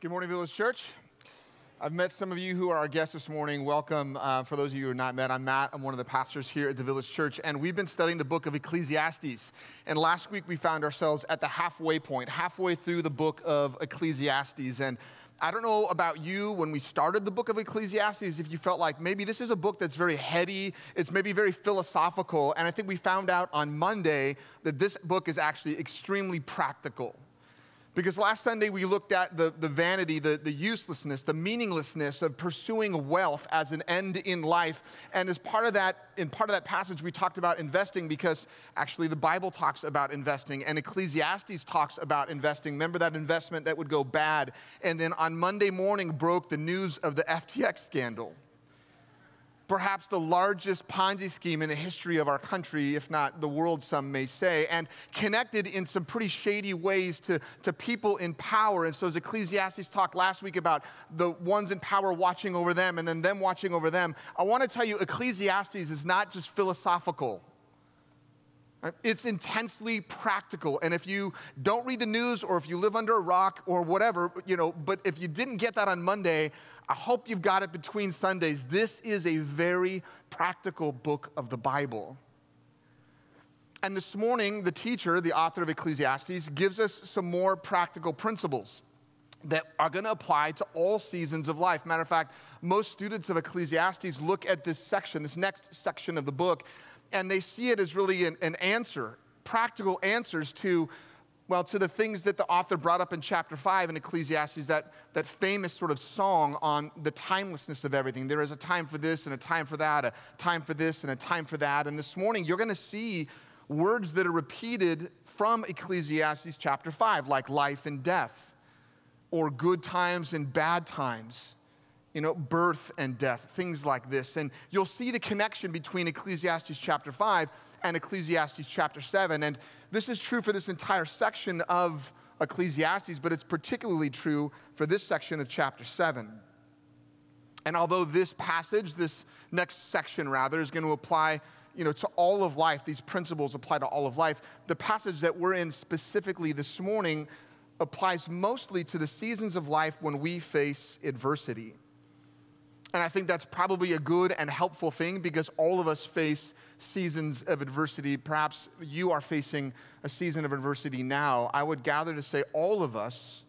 Good morning, Village Church. I've met some of you who are our guests this morning. Welcome. Uh, for those of you who are not met, I'm Matt. I'm one of the pastors here at the Village Church, and we've been studying the book of Ecclesiastes. And last week we found ourselves at the halfway point, halfway through the book of Ecclesiastes. And I don't know about you when we started the book of Ecclesiastes, if you felt like maybe this is a book that's very heady, it's maybe very philosophical. And I think we found out on Monday that this book is actually extremely practical. Because last Sunday we looked at the, the vanity, the, the uselessness, the meaninglessness of pursuing wealth as an end in life. And as part of that, in part of that passage, we talked about investing because actually the Bible talks about investing and Ecclesiastes talks about investing. Remember that investment that would go bad. And then on Monday morning broke the news of the FTX scandal perhaps the largest Ponzi scheme in the history of our country, if not the world, some may say, and connected in some pretty shady ways to, to people in power. And so, as Ecclesiastes talked last week about the ones in power watching over them and then them watching over them, I want to tell you Ecclesiastes is not just philosophical. It's intensely practical. And if you don't read the news or if you live under a rock or whatever, you know, but if you didn't get that on Monday, I hope you've got it between Sundays. This is a very practical book of the Bible. And this morning, the teacher, the author of Ecclesiastes, gives us some more practical principles that are going to apply to all seasons of life. Matter of fact, most students of Ecclesiastes look at this section, this next section of the book, and they see it as really an, an answer, practical answers to well, to the things that the author brought up in chapter 5 in Ecclesiastes, that, that famous sort of song on the timelessness of everything. There is a time for this and a time for that, a time for this and a time for that. And this morning, you're going to see words that are repeated from Ecclesiastes chapter 5, like life and death, or good times and bad times, you know, birth and death, things like this. And you'll see the connection between Ecclesiastes chapter 5 and Ecclesiastes chapter 7. And this is true for this entire section of Ecclesiastes, but it's particularly true for this section of chapter 7. And although this passage, this next section rather, is going to apply you know, to all of life, these principles apply to all of life, the passage that we're in specifically this morning applies mostly to the seasons of life when we face adversity. And I think that's probably a good and helpful thing because all of us face seasons of adversity. Perhaps you are facing a season of adversity now. I would gather to say all of us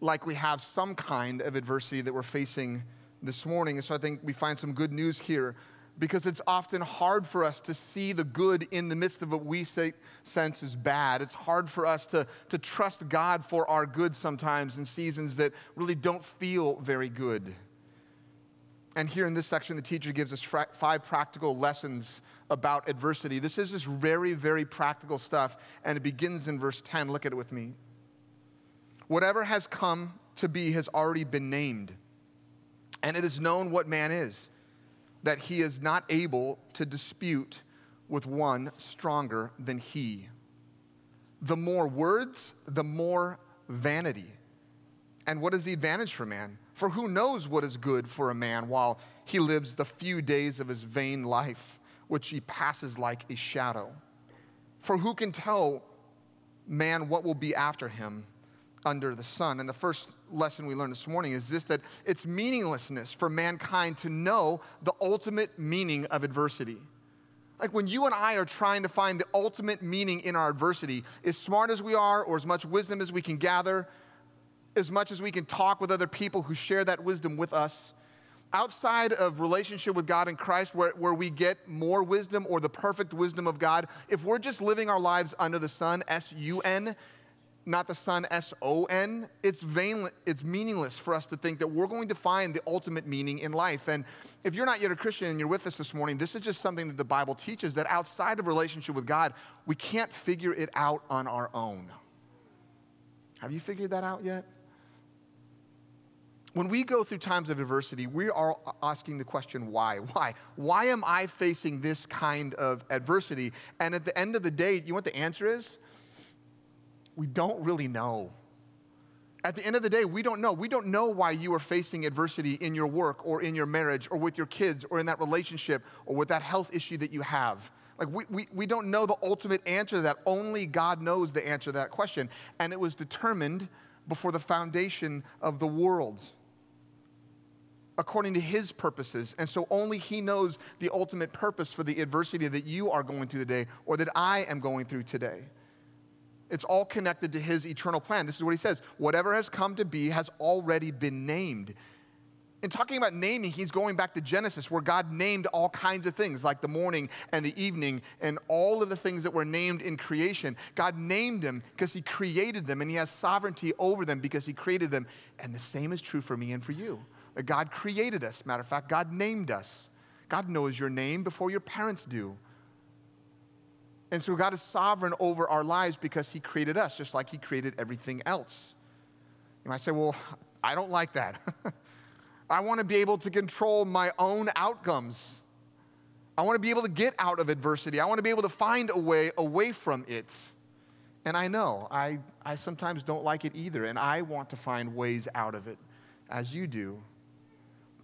likely have some kind of adversity that we're facing this morning. And so I think we find some good news here because it's often hard for us to see the good in the midst of what we say, sense is bad. It's hard for us to, to trust God for our good sometimes in seasons that really don't feel very good. And here in this section, the teacher gives us five practical lessons about adversity. This is just very, very practical stuff, and it begins in verse 10. Look at it with me. Whatever has come to be has already been named, and it is known what man is, that he is not able to dispute with one stronger than he. The more words, the more vanity. And what is the advantage for man? For who knows what is good for a man while he lives the few days of his vain life, which he passes like a shadow? For who can tell man what will be after him under the sun? And the first lesson we learned this morning is this that it's meaninglessness for mankind to know the ultimate meaning of adversity. Like when you and I are trying to find the ultimate meaning in our adversity, as smart as we are or as much wisdom as we can gather, as much as we can talk with other people who share that wisdom with us, outside of relationship with God in Christ, where, where we get more wisdom or the perfect wisdom of God, if we're just living our lives under the sun, S U N, not the sun, S O N, it's vain, it's meaningless for us to think that we're going to find the ultimate meaning in life. And if you're not yet a Christian and you're with us this morning, this is just something that the Bible teaches that outside of relationship with God, we can't figure it out on our own. Have you figured that out yet? When we go through times of adversity, we are asking the question, why? Why? Why am I facing this kind of adversity? And at the end of the day, you know what the answer is? We don't really know. At the end of the day, we don't know. We don't know why you are facing adversity in your work or in your marriage or with your kids or in that relationship or with that health issue that you have. Like, we, we, we don't know the ultimate answer to that. Only God knows the answer to that question. And it was determined before the foundation of the world according to his purposes. And so only he knows the ultimate purpose for the adversity that you are going through today or that I am going through today. It's all connected to his eternal plan. This is what he says whatever has come to be has already been named. In talking about naming, he's going back to Genesis, where God named all kinds of things, like the morning and the evening, and all of the things that were named in creation. God named them because he created them, and he has sovereignty over them because he created them. And the same is true for me and for you. That God created us. Matter of fact, God named us. God knows your name before your parents do. And so God is sovereign over our lives because He created us, just like He created everything else. You might say, well, I don't like that. I want to be able to control my own outcomes. I want to be able to get out of adversity. I want to be able to find a way away from it. And I know I, I sometimes don't like it either, and I want to find ways out of it, as you do.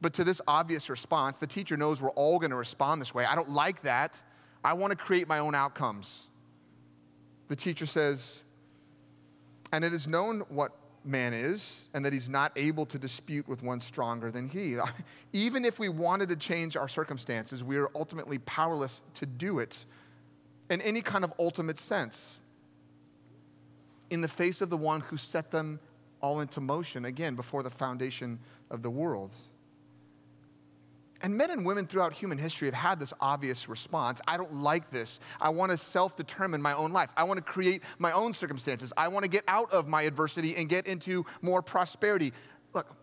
But to this obvious response, the teacher knows we're all going to respond this way. I don't like that. I want to create my own outcomes. The teacher says, and it is known what man is, and that he's not able to dispute with one stronger than he. Even if we wanted to change our circumstances, we are ultimately powerless to do it in any kind of ultimate sense. In the face of the one who set them all into motion, again, before the foundation of the world. And men and women throughout human history have had this obvious response I don't like this. I want to self determine my own life. I want to create my own circumstances. I want to get out of my adversity and get into more prosperity. Look,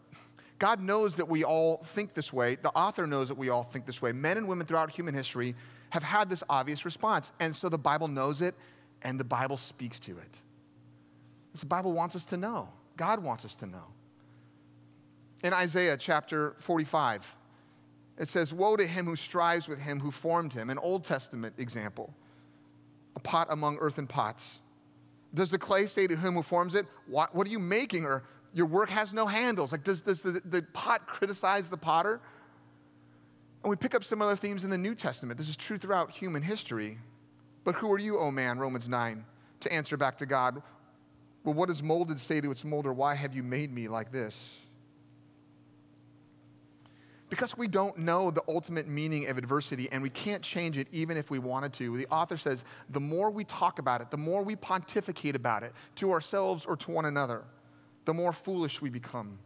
God knows that we all think this way. The author knows that we all think this way. Men and women throughout human history have had this obvious response. And so the Bible knows it and the Bible speaks to it. The Bible wants us to know. God wants us to know. In Isaiah chapter 45, it says, Woe to him who strives with him who formed him, an Old Testament example, a pot among earthen pots. Does the clay say to him who forms it, What, what are you making? Or your work has no handles. Like, does, does the, the pot criticize the potter? And we pick up similar themes in the New Testament. This is true throughout human history. But who are you, O oh man, Romans 9, to answer back to God? Well, what does molded say to its molder? Why have you made me like this? Because we don't know the ultimate meaning of adversity and we can't change it even if we wanted to. The author says the more we talk about it, the more we pontificate about it to ourselves or to one another, the more foolish we become.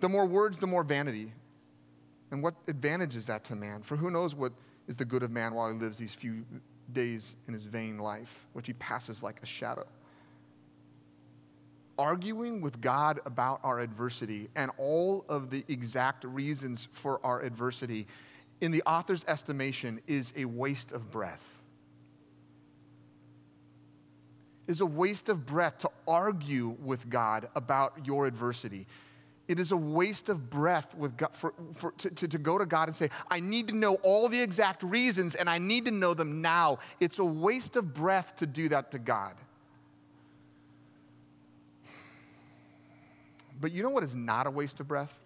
The more words, the more vanity. And what advantage is that to man? For who knows what is the good of man while he lives these few days in his vain life, which he passes like a shadow? Arguing with God about our adversity and all of the exact reasons for our adversity, in the author's estimation, is a waste of breath. Is a waste of breath to argue with God about your adversity. It is a waste of breath with God, for, for, to, to, to go to God and say, I need to know all the exact reasons and I need to know them now. It's a waste of breath to do that to God. But you know what is not a waste of breath?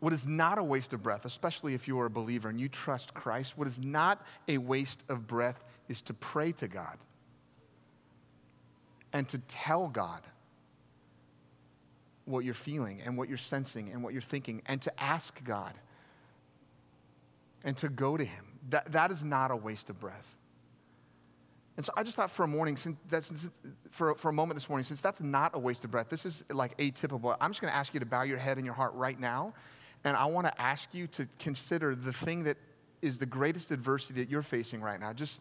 What is not a waste of breath, especially if you are a believer and you trust Christ, what is not a waste of breath is to pray to God and to tell God what you're feeling and what you're sensing and what you're thinking and to ask God and to go to Him. That, that is not a waste of breath. And so I just thought for a morning, since that's, for, for a moment this morning, since that's not a waste of breath, this is like atypical, I'm just going to ask you to bow your head and your heart right now. And I want to ask you to consider the thing that is the greatest adversity that you're facing right now. Just,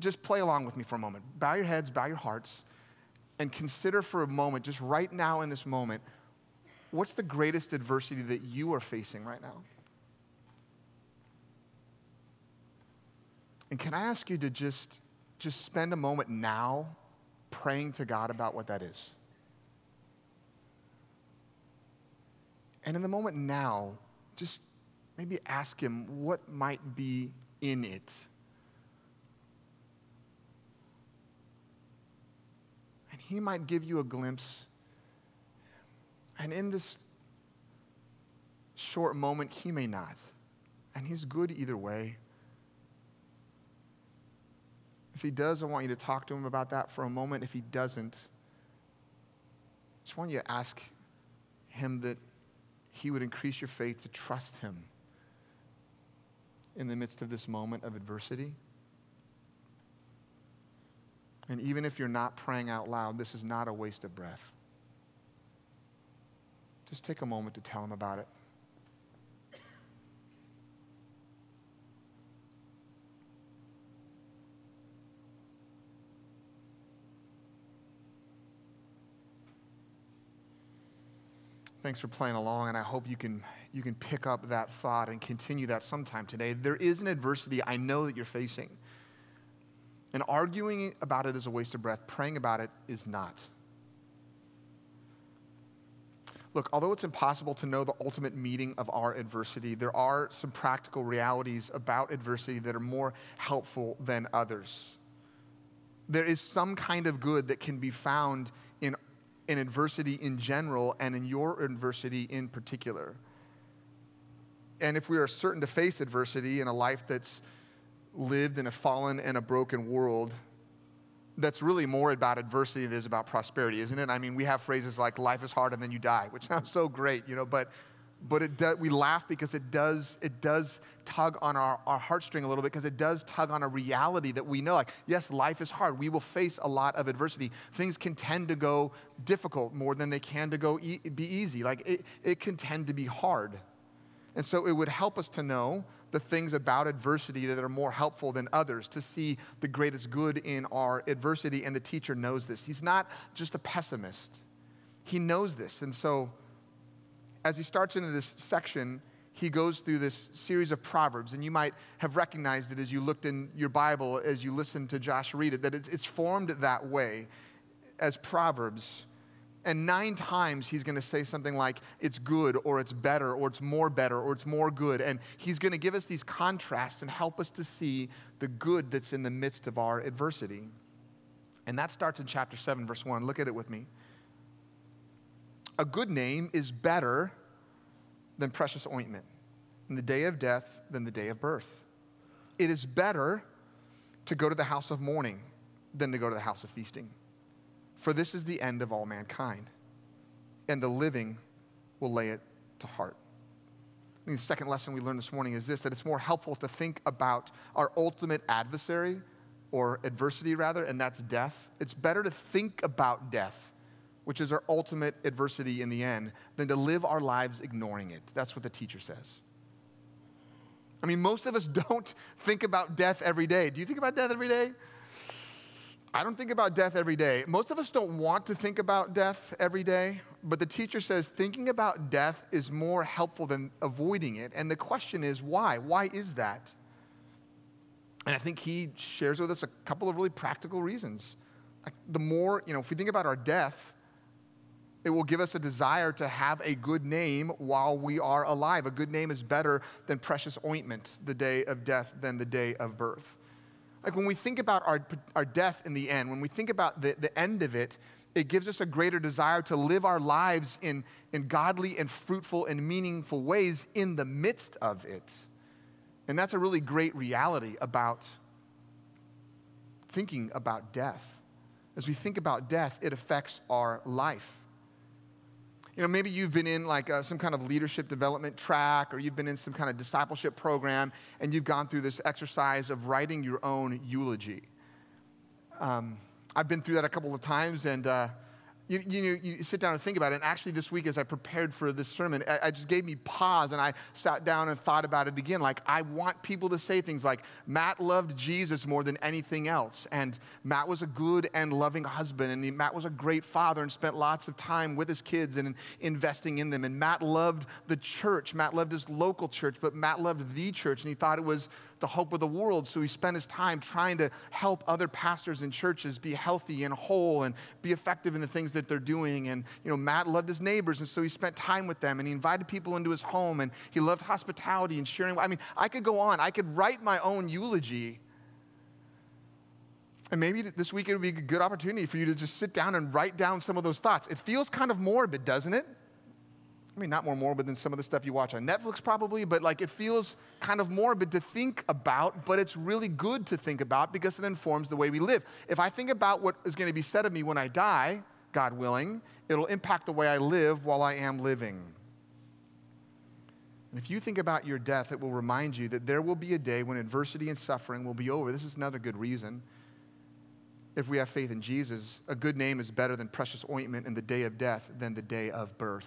just play along with me for a moment. Bow your heads, bow your hearts, and consider for a moment, just right now in this moment, what's the greatest adversity that you are facing right now? And can I ask you to just just spend a moment now praying to God about what that is. And in the moment now, just maybe ask Him what might be in it. And He might give you a glimpse. And in this short moment, He may not. And He's good either way. If he does, I want you to talk to him about that for a moment. If he doesn't, I just want you to ask him that he would increase your faith to trust him in the midst of this moment of adversity. And even if you're not praying out loud, this is not a waste of breath. Just take a moment to tell him about it. Thanks for playing along, and I hope you can, you can pick up that thought and continue that sometime today. There is an adversity I know that you're facing. And arguing about it is a waste of breath, praying about it is not. Look, although it's impossible to know the ultimate meaning of our adversity, there are some practical realities about adversity that are more helpful than others. There is some kind of good that can be found in adversity in general and in your adversity in particular. And if we are certain to face adversity in a life that's lived in a fallen and a broken world, that's really more about adversity than it is about prosperity, isn't it? I mean, we have phrases like life is hard and then you die, which sounds so great, you know, but but it do, we laugh because it does, it does tug on our, our heartstring a little bit because it does tug on a reality that we know. Like, yes, life is hard. We will face a lot of adversity. Things can tend to go difficult more than they can to go e- be easy. Like, it, it can tend to be hard. And so it would help us to know the things about adversity that are more helpful than others, to see the greatest good in our adversity. And the teacher knows this. He's not just a pessimist, he knows this. And so, as he starts into this section, he goes through this series of proverbs, and you might have recognized it as you looked in your Bible, as you listened to Josh read it, that it's formed that way as proverbs. And nine times he's going to say something like, it's good, or it's better, or it's more better, or it's more good. And he's going to give us these contrasts and help us to see the good that's in the midst of our adversity. And that starts in chapter 7, verse 1. Look at it with me a good name is better than precious ointment, in the day of death than the day of birth. It is better to go to the house of mourning than to go to the house of feasting. For this is the end of all mankind, and the living will lay it to heart. I mean, the second lesson we learned this morning is this that it's more helpful to think about our ultimate adversary, or adversity rather, and that's death. It's better to think about death which is our ultimate adversity in the end, than to live our lives ignoring it. That's what the teacher says. I mean, most of us don't think about death every day. Do you think about death every day? I don't think about death every day. Most of us don't want to think about death every day, but the teacher says thinking about death is more helpful than avoiding it. And the question is why? Why is that? And I think he shares with us a couple of really practical reasons. the more, you know, if we think about our death, it will give us a desire to have a good name while we are alive. A good name is better than precious ointment the day of death than the day of birth. Like when we think about our, our death in the end, when we think about the, the end of it, it gives us a greater desire to live our lives in, in godly and fruitful and meaningful ways in the midst of it. And that's a really great reality about thinking about death. As we think about death, it affects our life. You know, maybe you've been in like uh, some kind of leadership development track or you've been in some kind of discipleship program and you've gone through this exercise of writing your own eulogy. Um, I've been through that a couple of times and uh, you, you, you sit down and think about it. And actually, this week, as I prepared for this sermon, I, I just gave me pause and I sat down and thought about it again. Like, I want people to say things like, Matt loved Jesus more than anything else. And Matt was a good and loving husband. And he, Matt was a great father and spent lots of time with his kids and investing in them. And Matt loved the church. Matt loved his local church, but Matt loved the church. And he thought it was the hope of the world. So he spent his time trying to help other pastors and churches be healthy and whole and be effective in the things that they're doing. And, you know, Matt loved his neighbors, and so he spent time with them and he invited people into his home and he loved hospitality and sharing. I mean, I could go on. I could write my own eulogy. And maybe this week it would be a good opportunity for you to just sit down and write down some of those thoughts. It feels kind of morbid, doesn't it? I mean, not more morbid than some of the stuff you watch on Netflix, probably, but like it feels kind of morbid to think about, but it's really good to think about because it informs the way we live. If I think about what is going to be said of me when I die, God willing, it'll impact the way I live while I am living. And if you think about your death, it will remind you that there will be a day when adversity and suffering will be over. This is another good reason. If we have faith in Jesus, a good name is better than precious ointment in the day of death than the day of birth.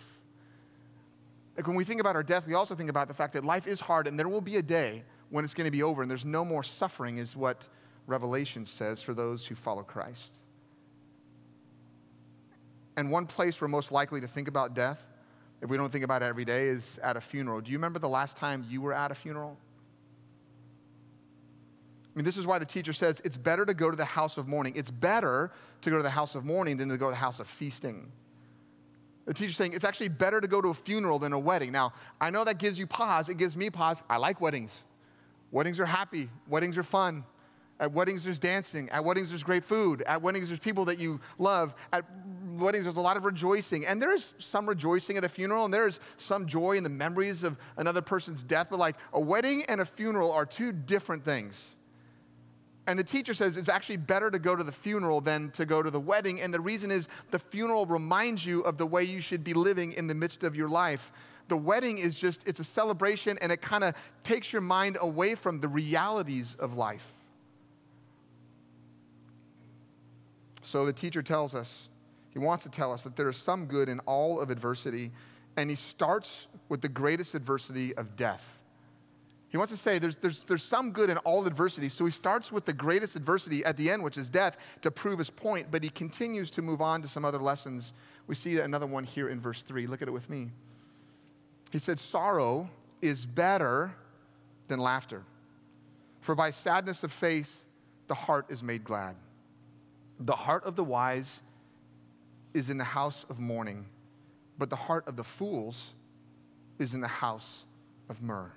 Like when we think about our death, we also think about the fact that life is hard and there will be a day when it's going to be over and there's no more suffering, is what Revelation says for those who follow Christ. And one place we're most likely to think about death, if we don't think about it every day, is at a funeral. Do you remember the last time you were at a funeral? I mean, this is why the teacher says it's better to go to the house of mourning. It's better to go to the house of mourning than to go to the house of feasting. The teacher's saying it's actually better to go to a funeral than a wedding. Now, I know that gives you pause. It gives me pause. I like weddings. Weddings are happy, weddings are fun. At weddings, there's dancing. At weddings, there's great food. At weddings, there's people that you love. At weddings, there's a lot of rejoicing. And there is some rejoicing at a funeral, and there is some joy in the memories of another person's death. But like a wedding and a funeral are two different things. And the teacher says it's actually better to go to the funeral than to go to the wedding. And the reason is the funeral reminds you of the way you should be living in the midst of your life. The wedding is just, it's a celebration and it kind of takes your mind away from the realities of life. So the teacher tells us, he wants to tell us that there is some good in all of adversity. And he starts with the greatest adversity of death. He wants to say there's, there's, there's some good in all adversity. So he starts with the greatest adversity at the end, which is death, to prove his point, but he continues to move on to some other lessons. We see another one here in verse 3. Look at it with me. He said, Sorrow is better than laughter, for by sadness of face, the heart is made glad. The heart of the wise is in the house of mourning, but the heart of the fools is in the house of myrrh.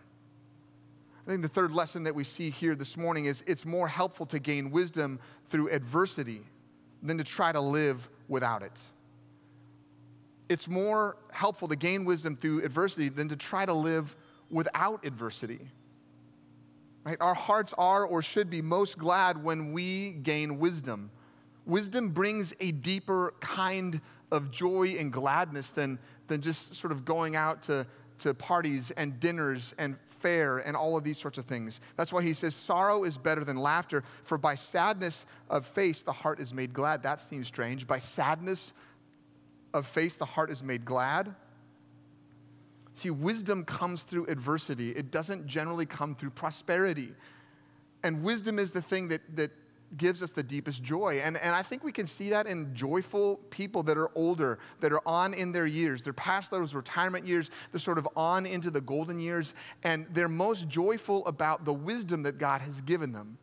I think the third lesson that we see here this morning is it's more helpful to gain wisdom through adversity than to try to live without it. It's more helpful to gain wisdom through adversity than to try to live without adversity. Right? Our hearts are or should be most glad when we gain wisdom. Wisdom brings a deeper kind of joy and gladness than, than just sort of going out to, to parties and dinners and fair and all of these sorts of things. That's why he says, Sorrow is better than laughter, for by sadness of face the heart is made glad. That seems strange. By sadness of face the heart is made glad. See, wisdom comes through adversity, it doesn't generally come through prosperity. And wisdom is the thing that, that gives us the deepest joy. And, and I think we can see that in joyful people that are older, that are on in their years. They're past those retirement years, they're sort of on into the golden years, and they're most joyful about the wisdom that God has given them.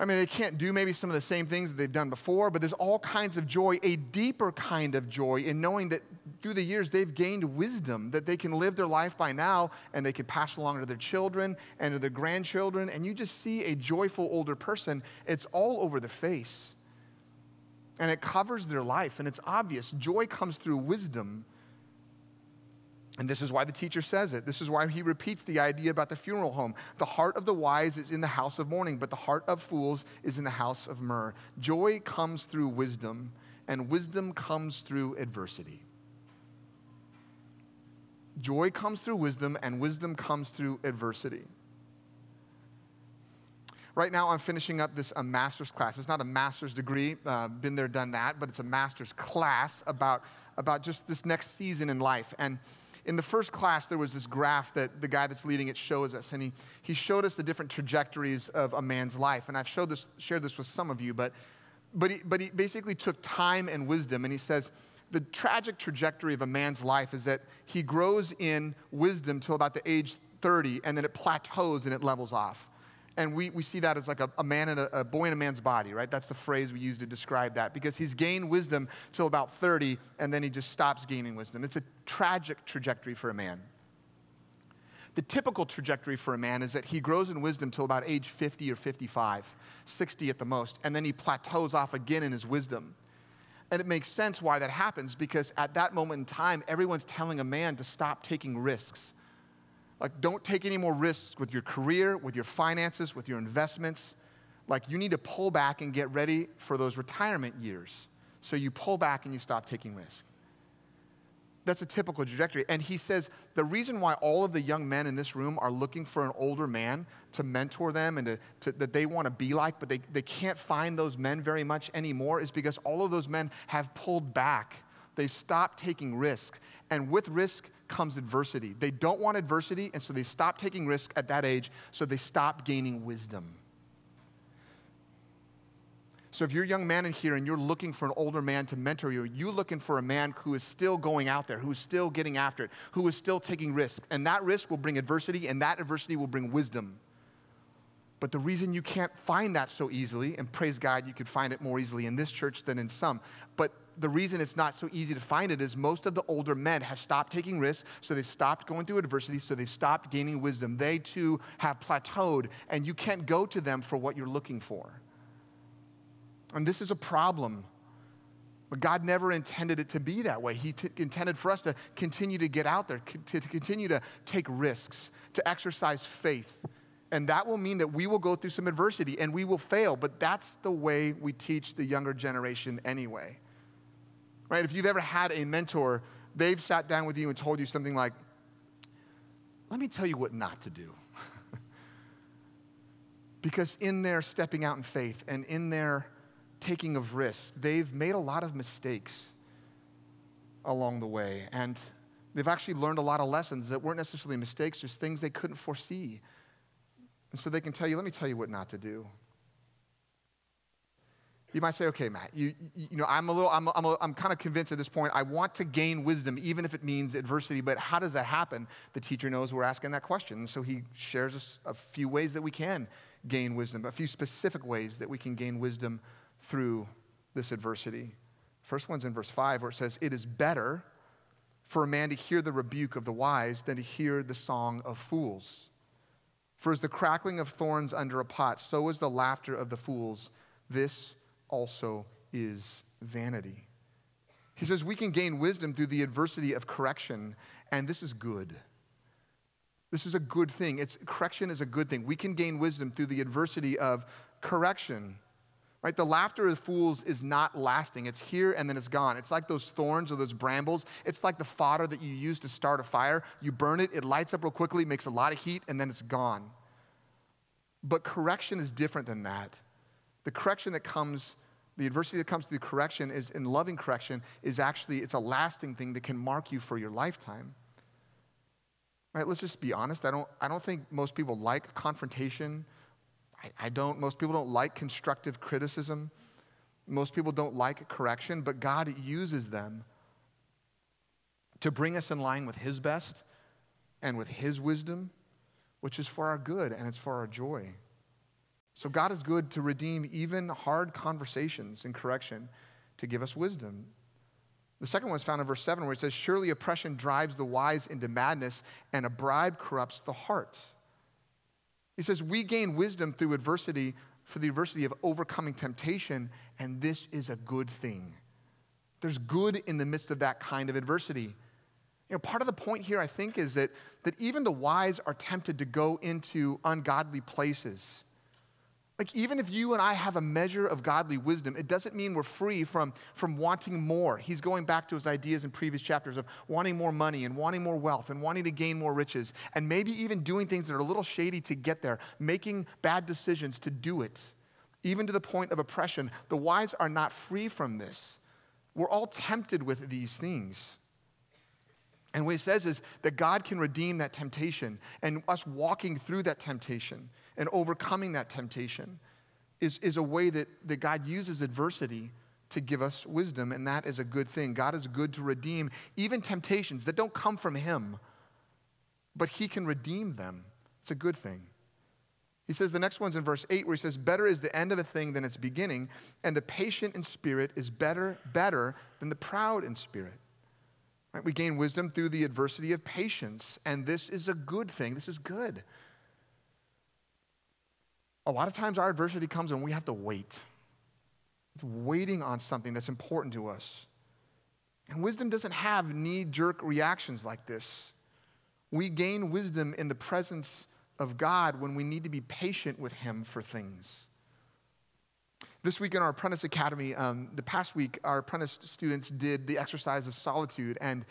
I mean, they can't do maybe some of the same things that they've done before, but there's all kinds of joy, a deeper kind of joy in knowing that through the years they've gained wisdom that they can live their life by now and they can pass along to their children and to their grandchildren. And you just see a joyful older person, it's all over the face. And it covers their life, and it's obvious. Joy comes through wisdom and this is why the teacher says it. This is why he repeats the idea about the funeral home. The heart of the wise is in the house of mourning, but the heart of fools is in the house of myrrh. Joy comes through wisdom, and wisdom comes through adversity. Joy comes through wisdom, and wisdom comes through adversity. Right now, I'm finishing up this a master's class. It's not a master's degree, uh, been there, done that, but it's a master's class about, about just this next season in life. And in the first class, there was this graph that the guy that's leading it shows us, and he, he showed us the different trajectories of a man's life. And I've showed this, shared this with some of you, but, but, he, but he basically took time and wisdom, and he says, the tragic trajectory of a man's life is that he grows in wisdom till about the age 30, and then it plateaus and it levels off. And we, we see that as like a, a man and a, a, boy in a man's body, right? That's the phrase we use to describe that because he's gained wisdom till about 30 and then he just stops gaining wisdom. It's a tragic trajectory for a man. The typical trajectory for a man is that he grows in wisdom till about age 50 or 55, 60 at the most, and then he plateaus off again in his wisdom. And it makes sense why that happens because at that moment in time, everyone's telling a man to stop taking risks. Like, don't take any more risks with your career, with your finances, with your investments. Like, you need to pull back and get ready for those retirement years. So you pull back and you stop taking risks. That's a typical trajectory. And he says the reason why all of the young men in this room are looking for an older man to mentor them and to, to, that they want to be like, but they, they can't find those men very much anymore is because all of those men have pulled back. They stopped taking risk. And with risk comes adversity. They don't want adversity, and so they stop taking risk at that age, so they stop gaining wisdom. So if you're a young man in here and you're looking for an older man to mentor you, you're looking for a man who is still going out there, who's still getting after it, who is still taking risk. And that risk will bring adversity, and that adversity will bring wisdom. But the reason you can't find that so easily, and praise God, you could find it more easily in this church than in some, but the reason it's not so easy to find it is most of the older men have stopped taking risks, so they've stopped going through adversity, so they've stopped gaining wisdom. They too have plateaued, and you can't go to them for what you're looking for. And this is a problem. But God never intended it to be that way. He t- intended for us to continue to get out there, to, to continue to take risks, to exercise faith. And that will mean that we will go through some adversity and we will fail, but that's the way we teach the younger generation anyway. Right? If you've ever had a mentor, they've sat down with you and told you something like, let me tell you what not to do. because in their stepping out in faith and in their taking of risks. They've made a lot of mistakes along the way, and they've actually learned a lot of lessons that weren't necessarily mistakes, just things they couldn't foresee. And so they can tell you, let me tell you what not to do. You might say, okay, Matt, you, you, know, I'm a little, I'm, I'm, I'm kind of convinced at this point, I want to gain wisdom, even if it means adversity, but how does that happen? The teacher knows we're asking that question. So he shares us a few ways that we can gain wisdom, a few specific ways that we can gain wisdom through this adversity. First one's in verse 5 where it says, It is better for a man to hear the rebuke of the wise than to hear the song of fools. For as the crackling of thorns under a pot, so is the laughter of the fools. This also is vanity. He says we can gain wisdom through the adversity of correction, and this is good. This is a good thing. It's, correction is a good thing. We can gain wisdom through the adversity of correction. Right? The laughter of fools is not lasting. It's here and then it's gone. It's like those thorns or those brambles. It's like the fodder that you use to start a fire. You burn it, it lights up real quickly, makes a lot of heat, and then it's gone. But correction is different than that. The correction that comes, the adversity that comes through the correction is in loving correction is actually it's a lasting thing that can mark you for your lifetime. Right? Let's just be honest. I don't, I don't think most people like confrontation I, I don't, most people don't like constructive criticism. Most people don't like correction, but God uses them to bring us in line with His best and with His wisdom, which is for our good and it's for our joy. So God is good to redeem even hard conversations and correction to give us wisdom. The second one is found in verse 7 where it says, Surely oppression drives the wise into madness, and a bribe corrupts the heart. He says, We gain wisdom through adversity for the adversity of overcoming temptation, and this is a good thing. There's good in the midst of that kind of adversity. You know, part of the point here, I think, is that, that even the wise are tempted to go into ungodly places. Like, even if you and I have a measure of godly wisdom, it doesn't mean we're free from, from wanting more. He's going back to his ideas in previous chapters of wanting more money and wanting more wealth and wanting to gain more riches and maybe even doing things that are a little shady to get there, making bad decisions to do it, even to the point of oppression. The wise are not free from this. We're all tempted with these things. And what he says is that God can redeem that temptation and us walking through that temptation and overcoming that temptation is, is a way that, that God uses adversity to give us wisdom, and that is a good thing. God is good to redeem even temptations that don't come from Him, but He can redeem them. It's a good thing. He says the next one's in verse 8 where he says, Better is the end of a thing than its beginning, and the patient in spirit is better, better than the proud in spirit. Right? We gain wisdom through the adversity of patience, and this is a good thing. This is good a lot of times our adversity comes and we have to wait. It's waiting on something that's important to us. And wisdom doesn't have knee jerk reactions like this. We gain wisdom in the presence of God when we need to be patient with Him for things. This week in our Apprentice Academy, um, the past week, our apprentice students did the exercise of solitude. And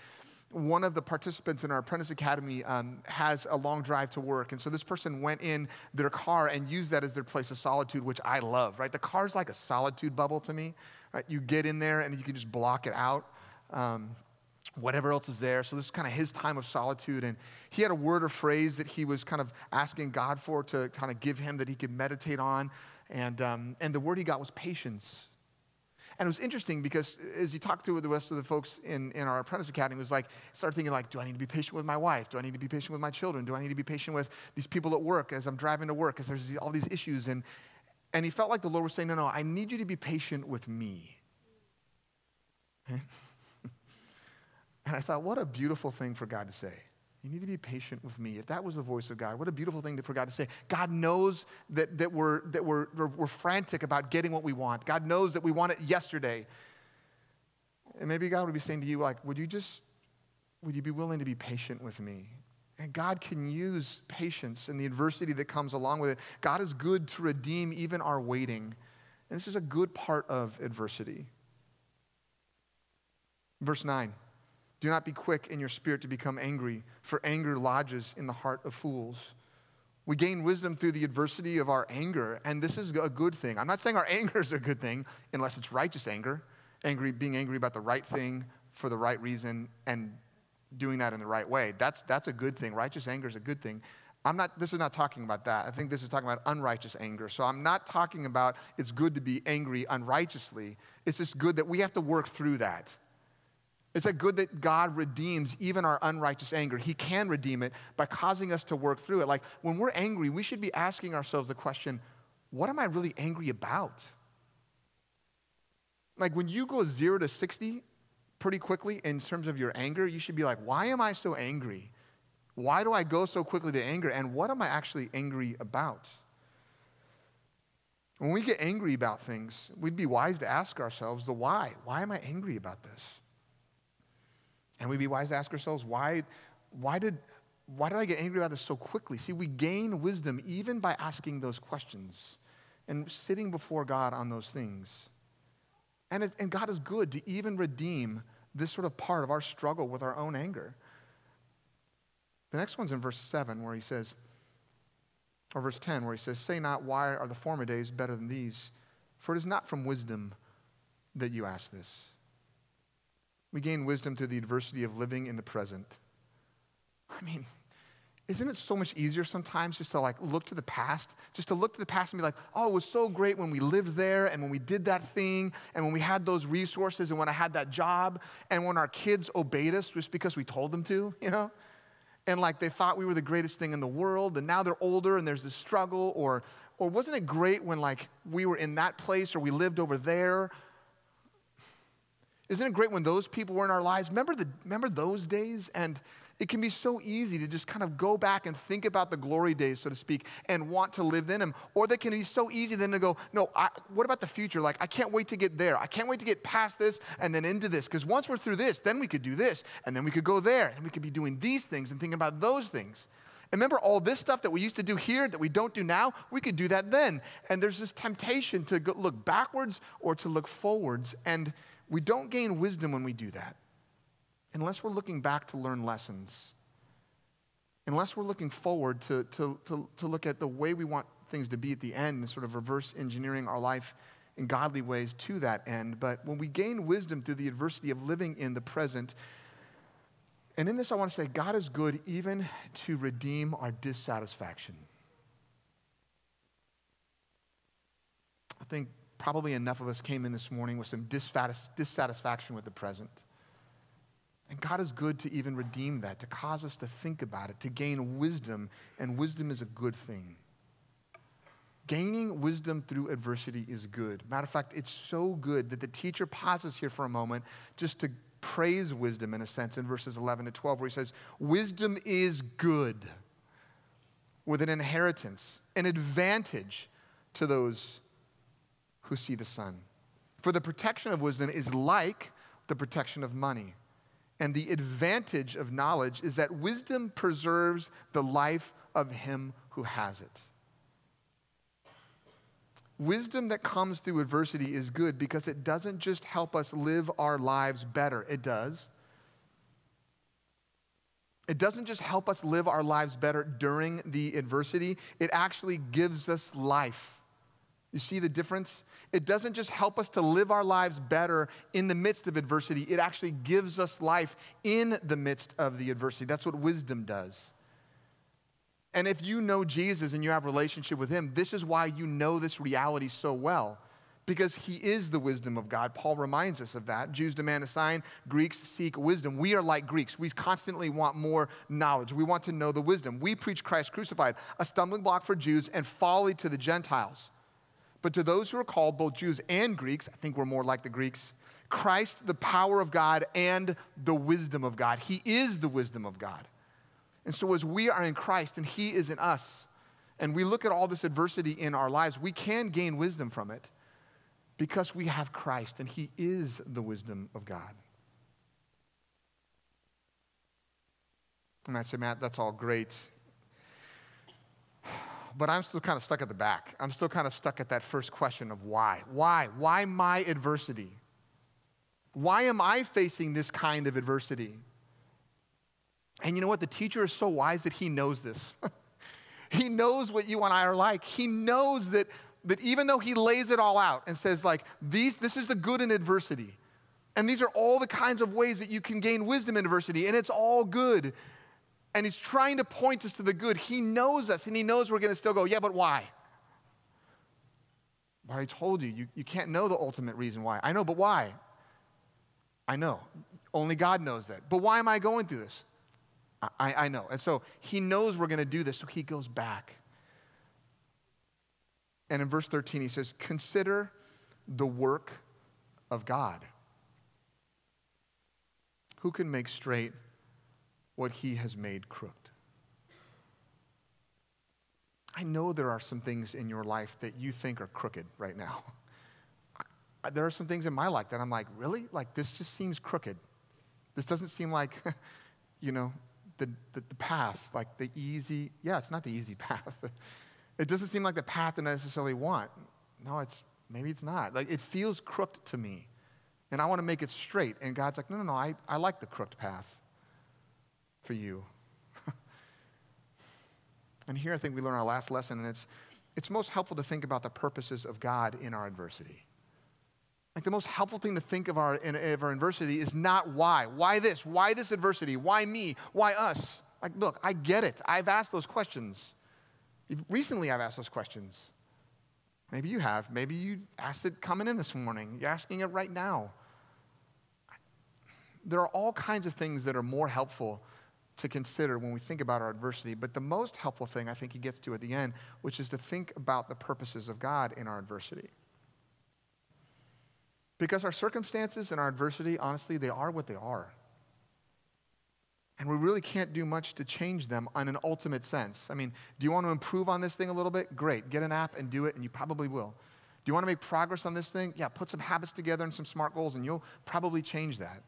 one of the participants in our Apprentice Academy um, has a long drive to work. And so this person went in their car and used that as their place of solitude, which I love, right? The car's like a solitude bubble to me. Right? You get in there and you can just block it out. Um, whatever else is there. So this is kind of his time of solitude. And he had a word or phrase that he was kind of asking God for to kind of give him that he could meditate on. And, um, and the word he got was patience. And it was interesting because as he talked to the rest of the folks in, in our apprentice academy, was like, started thinking like, do I need to be patient with my wife? Do I need to be patient with my children? Do I need to be patient with these people at work as I'm driving to work? Because there's all these issues. And, and he felt like the Lord was saying, no, no, I need you to be patient with me. And I thought, what a beautiful thing for God to say. You need to be patient with me. If that was the voice of God, what a beautiful thing for God to say. God knows that, that, we're, that we're, we're, we're frantic about getting what we want. God knows that we want it yesterday. And maybe God would be saying to you, like, would you just, would you be willing to be patient with me? And God can use patience and the adversity that comes along with it. God is good to redeem even our waiting. And this is a good part of adversity. Verse 9. Do not be quick in your spirit to become angry, for anger lodges in the heart of fools. We gain wisdom through the adversity of our anger, and this is a good thing. I'm not saying our anger is a good thing unless it's righteous anger, angry, being angry about the right thing for the right reason and doing that in the right way. That's, that's a good thing. Righteous anger is a good thing. I'm not, this is not talking about that. I think this is talking about unrighteous anger. So I'm not talking about it's good to be angry unrighteously. It's just good that we have to work through that. It's a good that God redeems even our unrighteous anger. He can redeem it by causing us to work through it. Like when we're angry, we should be asking ourselves the question what am I really angry about? Like when you go zero to 60 pretty quickly in terms of your anger, you should be like, why am I so angry? Why do I go so quickly to anger? And what am I actually angry about? When we get angry about things, we'd be wise to ask ourselves the why. Why am I angry about this? And we'd be wise to ask ourselves, why, why, did, why did I get angry about this so quickly? See, we gain wisdom even by asking those questions and sitting before God on those things. And, it, and God is good to even redeem this sort of part of our struggle with our own anger. The next one's in verse 7 where he says, or verse 10 where he says, Say not, why are the former days better than these? For it is not from wisdom that you ask this. We gain wisdom through the adversity of living in the present. I mean, isn't it so much easier sometimes just to like look to the past just to look to the past and be like oh it was so great when we lived there and when we did that thing and when we had those resources and when i had that job and when our kids obeyed us just because we told them to you know and like they thought we were the greatest thing in the world and now they're older and there's this struggle or or wasn't it great when like we were in that place or we lived over there isn't it great when those people were in our lives? Remember, the, remember those days? And it can be so easy to just kind of go back and think about the glory days, so to speak, and want to live in them. Or they can be so easy then to go, no, I, what about the future? Like, I can't wait to get there. I can't wait to get past this and then into this. Because once we're through this, then we could do this. And then we could go there. And we could be doing these things and thinking about those things. And remember all this stuff that we used to do here that we don't do now? We could do that then. And there's this temptation to look backwards or to look forwards. And we don't gain wisdom when we do that, unless we're looking back to learn lessons, unless we're looking forward to, to, to, to look at the way we want things to be at the end and sort of reverse engineering our life in godly ways to that end. But when we gain wisdom through the adversity of living in the present, and in this, I want to say God is good even to redeem our dissatisfaction. I think probably enough of us came in this morning with some dissatisfaction with the present. And God is good to even redeem that, to cause us to think about it, to gain wisdom, and wisdom is a good thing. Gaining wisdom through adversity is good. Matter of fact, it's so good that the teacher pauses here for a moment just to praise wisdom in a sense in verses 11 to 12, where he says, Wisdom is good with an inheritance, an advantage to those who see the sun. For the protection of wisdom is like the protection of money. And the advantage of knowledge is that wisdom preserves the life of him who has it. Wisdom that comes through adversity is good because it doesn't just help us live our lives better, it does. It doesn't just help us live our lives better during the adversity, it actually gives us life. You see the difference? It doesn't just help us to live our lives better in the midst of adversity, it actually gives us life in the midst of the adversity. That's what wisdom does. And if you know Jesus and you have relationship with him, this is why you know this reality so well. Because he is the wisdom of God. Paul reminds us of that. Jews demand a sign, Greeks seek wisdom. We are like Greeks. We constantly want more knowledge. We want to know the wisdom. We preach Christ crucified, a stumbling block for Jews and folly to the Gentiles. But to those who are called, both Jews and Greeks, I think we're more like the Greeks, Christ, the power of God and the wisdom of God. He is the wisdom of God. And so, as we are in Christ and He is in us, and we look at all this adversity in our lives, we can gain wisdom from it because we have Christ and He is the wisdom of God. And I say, Matt, that's all great but I'm still kind of stuck at the back. I'm still kind of stuck at that first question of why. Why? Why my adversity? Why am I facing this kind of adversity? And you know what? The teacher is so wise that he knows this. he knows what you and I are like. He knows that, that even though he lays it all out and says, like, these, this is the good in adversity, and these are all the kinds of ways that you can gain wisdom in adversity, and it's all good and he's trying to point us to the good. He knows us and he knows we're going to still go, yeah, but why? I told you, you, you can't know the ultimate reason why. I know, but why? I know. Only God knows that. But why am I going through this? I, I know. And so he knows we're going to do this, so he goes back. And in verse 13, he says, Consider the work of God. Who can make straight what he has made crooked. I know there are some things in your life that you think are crooked right now. There are some things in my life that I'm like, really? Like, this just seems crooked. This doesn't seem like, you know, the, the, the path, like the easy, yeah, it's not the easy path. it doesn't seem like the path that I necessarily want. No, it's, maybe it's not. Like, it feels crooked to me. And I want to make it straight. And God's like, no, no, no, I, I like the crooked path for you. and here I think we learn our last lesson, and it's, it's most helpful to think about the purposes of God in our adversity. Like the most helpful thing to think of our, of our adversity is not why. Why this? Why this adversity? Why me? Why us? Like, look, I get it. I've asked those questions. Recently, I've asked those questions. Maybe you have. Maybe you asked it coming in this morning. You're asking it right now. There are all kinds of things that are more helpful to consider when we think about our adversity. But the most helpful thing I think he gets to at the end, which is to think about the purposes of God in our adversity. Because our circumstances and our adversity, honestly, they are what they are. And we really can't do much to change them on an ultimate sense. I mean, do you want to improve on this thing a little bit? Great. Get an app and do it, and you probably will. Do you want to make progress on this thing? Yeah, put some habits together and some smart goals, and you'll probably change that.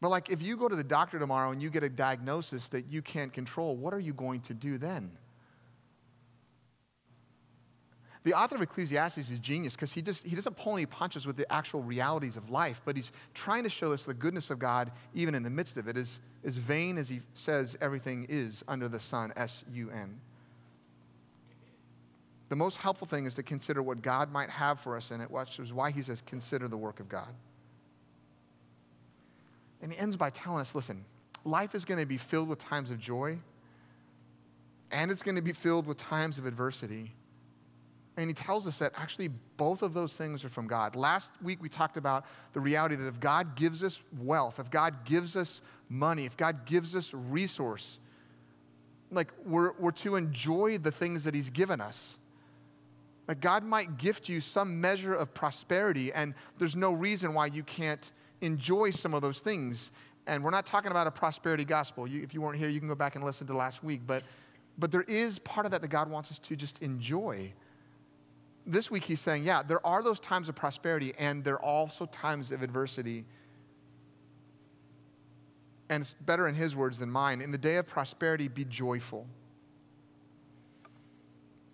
But, like, if you go to the doctor tomorrow and you get a diagnosis that you can't control, what are you going to do then? The author of Ecclesiastes is genius because he, just, he doesn't pull any punches with the actual realities of life, but he's trying to show us the goodness of God even in the midst of it. As, as vain as he says everything is under the sun, S U N. The most helpful thing is to consider what God might have for us in it, which is why he says, consider the work of God. And he ends by telling us listen, life is going to be filled with times of joy, and it's going to be filled with times of adversity. And he tells us that actually both of those things are from God. Last week we talked about the reality that if God gives us wealth, if God gives us money, if God gives us resource, like we're, we're to enjoy the things that he's given us. Like God might gift you some measure of prosperity, and there's no reason why you can't enjoy some of those things. And we're not talking about a prosperity gospel. You, if you weren't here, you can go back and listen to last week. But, but there is part of that that God wants us to just enjoy. this week he's saying, yeah, there are those times of prosperity, and there are also times of adversity. And it's better in his words than mine. In the day of prosperity, be joyful.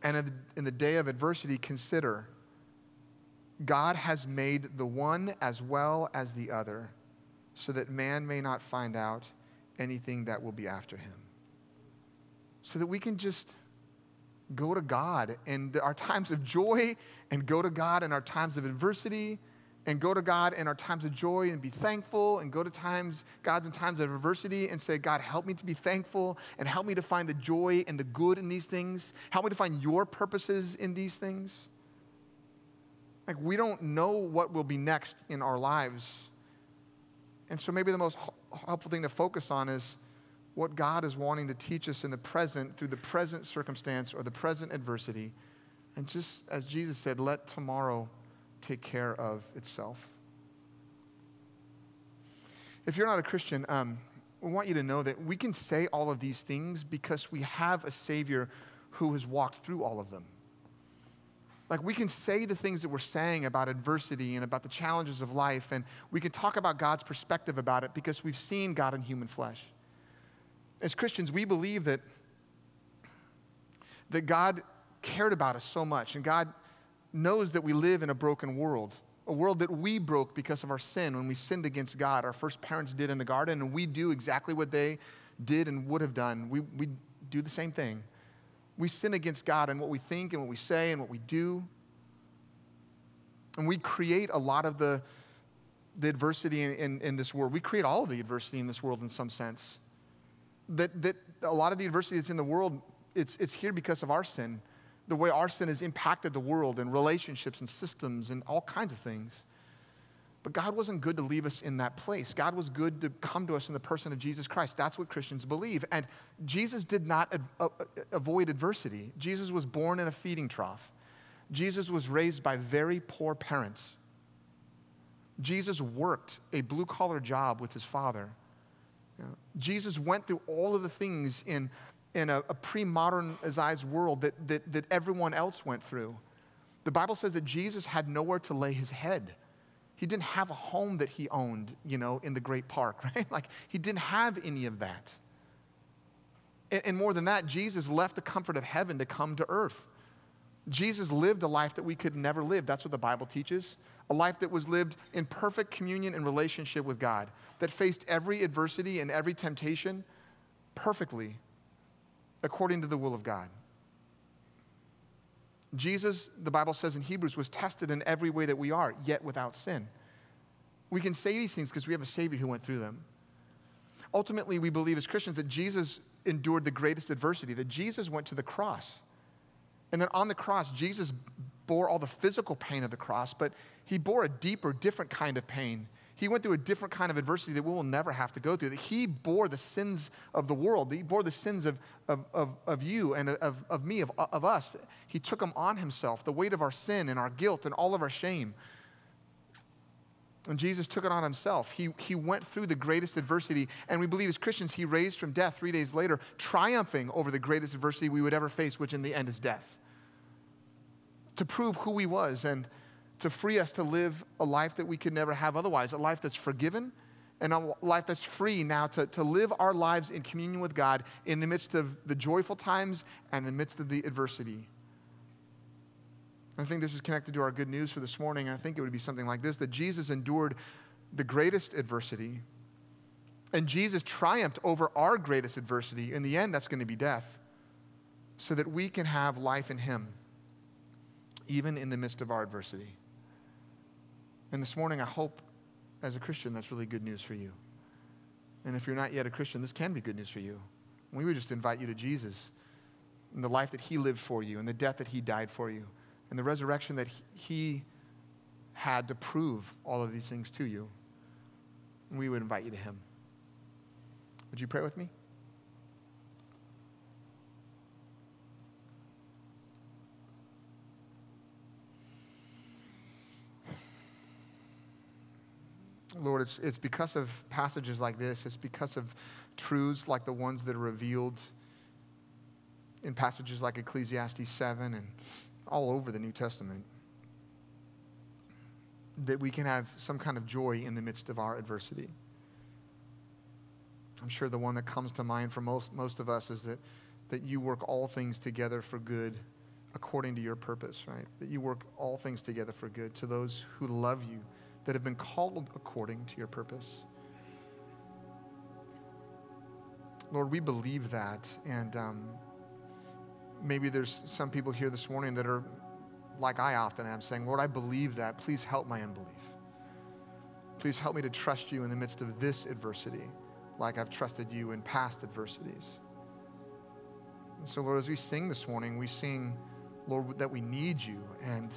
And in the, in the day of adversity, consider God has made the one as well as the other, so that man may not find out anything that will be after him. So that we can just go to God in our times of joy and go to God in our times of adversity and go to God in our times of joy and be thankful and go to times, God's in times of adversity and say, God, help me to be thankful and help me to find the joy and the good in these things. Help me to find your purposes in these things. Like, we don't know what will be next in our lives. And so, maybe the most helpful thing to focus on is what God is wanting to teach us in the present through the present circumstance or the present adversity. And just as Jesus said, let tomorrow take care of itself. If you're not a Christian, um, we want you to know that we can say all of these things because we have a Savior who has walked through all of them. Like, we can say the things that we're saying about adversity and about the challenges of life, and we can talk about God's perspective about it because we've seen God in human flesh. As Christians, we believe that, that God cared about us so much, and God knows that we live in a broken world, a world that we broke because of our sin when we sinned against God. Our first parents did in the garden, and we do exactly what they did and would have done. We, we do the same thing. We sin against God in what we think and what we say and what we do. And we create a lot of the, the adversity in, in, in, this world. We create all of the adversity in this world in some sense. That, that a lot of the adversity that's in the world, it's, it's here because of our sin. The way our sin has impacted the world and relationships and systems and all kinds of things. But God wasn't good to leave us in that place. God was good to come to us in the person of Jesus Christ. That's what Christians believe. And Jesus did not uh, uh, avoid adversity. Jesus was born in a feeding trough. Jesus was raised by very poor parents. Jesus worked a blue collar job with his father. You know, Jesus went through all of the things in, in a, a pre modernized world that, that, that everyone else went through. The Bible says that Jesus had nowhere to lay his head. He didn't have a home that he owned, you know, in the great park, right? Like, he didn't have any of that. And, and more than that, Jesus left the comfort of heaven to come to earth. Jesus lived a life that we could never live. That's what the Bible teaches. A life that was lived in perfect communion and relationship with God, that faced every adversity and every temptation perfectly according to the will of God. Jesus, the Bible says in Hebrews, was tested in every way that we are, yet without sin. We can say these things because we have a Savior who went through them. Ultimately, we believe as Christians that Jesus endured the greatest adversity, that Jesus went to the cross. And that on the cross, Jesus bore all the physical pain of the cross, but he bore a deeper, different kind of pain he went through a different kind of adversity that we will never have to go through. That he bore the sins of the world. He bore the sins of, of, of, of you and of, of me, of, of us. He took them on himself, the weight of our sin and our guilt and all of our shame. And Jesus took it on himself. He, he went through the greatest adversity. And we believe as Christians, he raised from death three days later, triumphing over the greatest adversity we would ever face, which in the end is death. To prove who he was and to free us to live a life that we could never have otherwise, a life that's forgiven and a life that's free now to, to live our lives in communion with God in the midst of the joyful times and the midst of the adversity. I think this is connected to our good news for this morning, and I think it would be something like this that Jesus endured the greatest adversity, and Jesus triumphed over our greatest adversity. In the end, that's going to be death, so that we can have life in Him, even in the midst of our adversity. And this morning, I hope as a Christian, that's really good news for you. And if you're not yet a Christian, this can be good news for you. We would just invite you to Jesus and the life that he lived for you and the death that he died for you and the resurrection that he had to prove all of these things to you. And we would invite you to him. Would you pray with me? Lord, it's, it's because of passages like this, it's because of truths like the ones that are revealed in passages like Ecclesiastes 7 and all over the New Testament. That we can have some kind of joy in the midst of our adversity. I'm sure the one that comes to mind for most, most of us is that, that you work all things together for good according to your purpose, right? That you work all things together for good to those who love you, that have been called according to your purpose. Lord, we believe that. And um, maybe there's some people here this morning that are like I often am, saying, Lord, I believe that. Please help my unbelief. Please help me to trust you in the midst of this adversity, like I've trusted you in past adversities. And so, Lord, as we sing this morning, we sing, Lord, that we need you, and,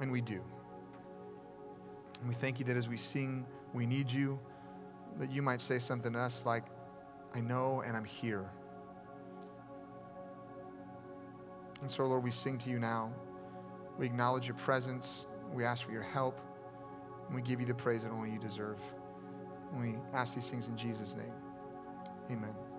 and we do. And we thank you that as we sing, we need you, that you might say something to us like, I know and I'm here. And so, Lord, we sing to you now. We acknowledge your presence. We ask for your help. And we give you the praise that only you deserve. And we ask these things in Jesus' name. Amen.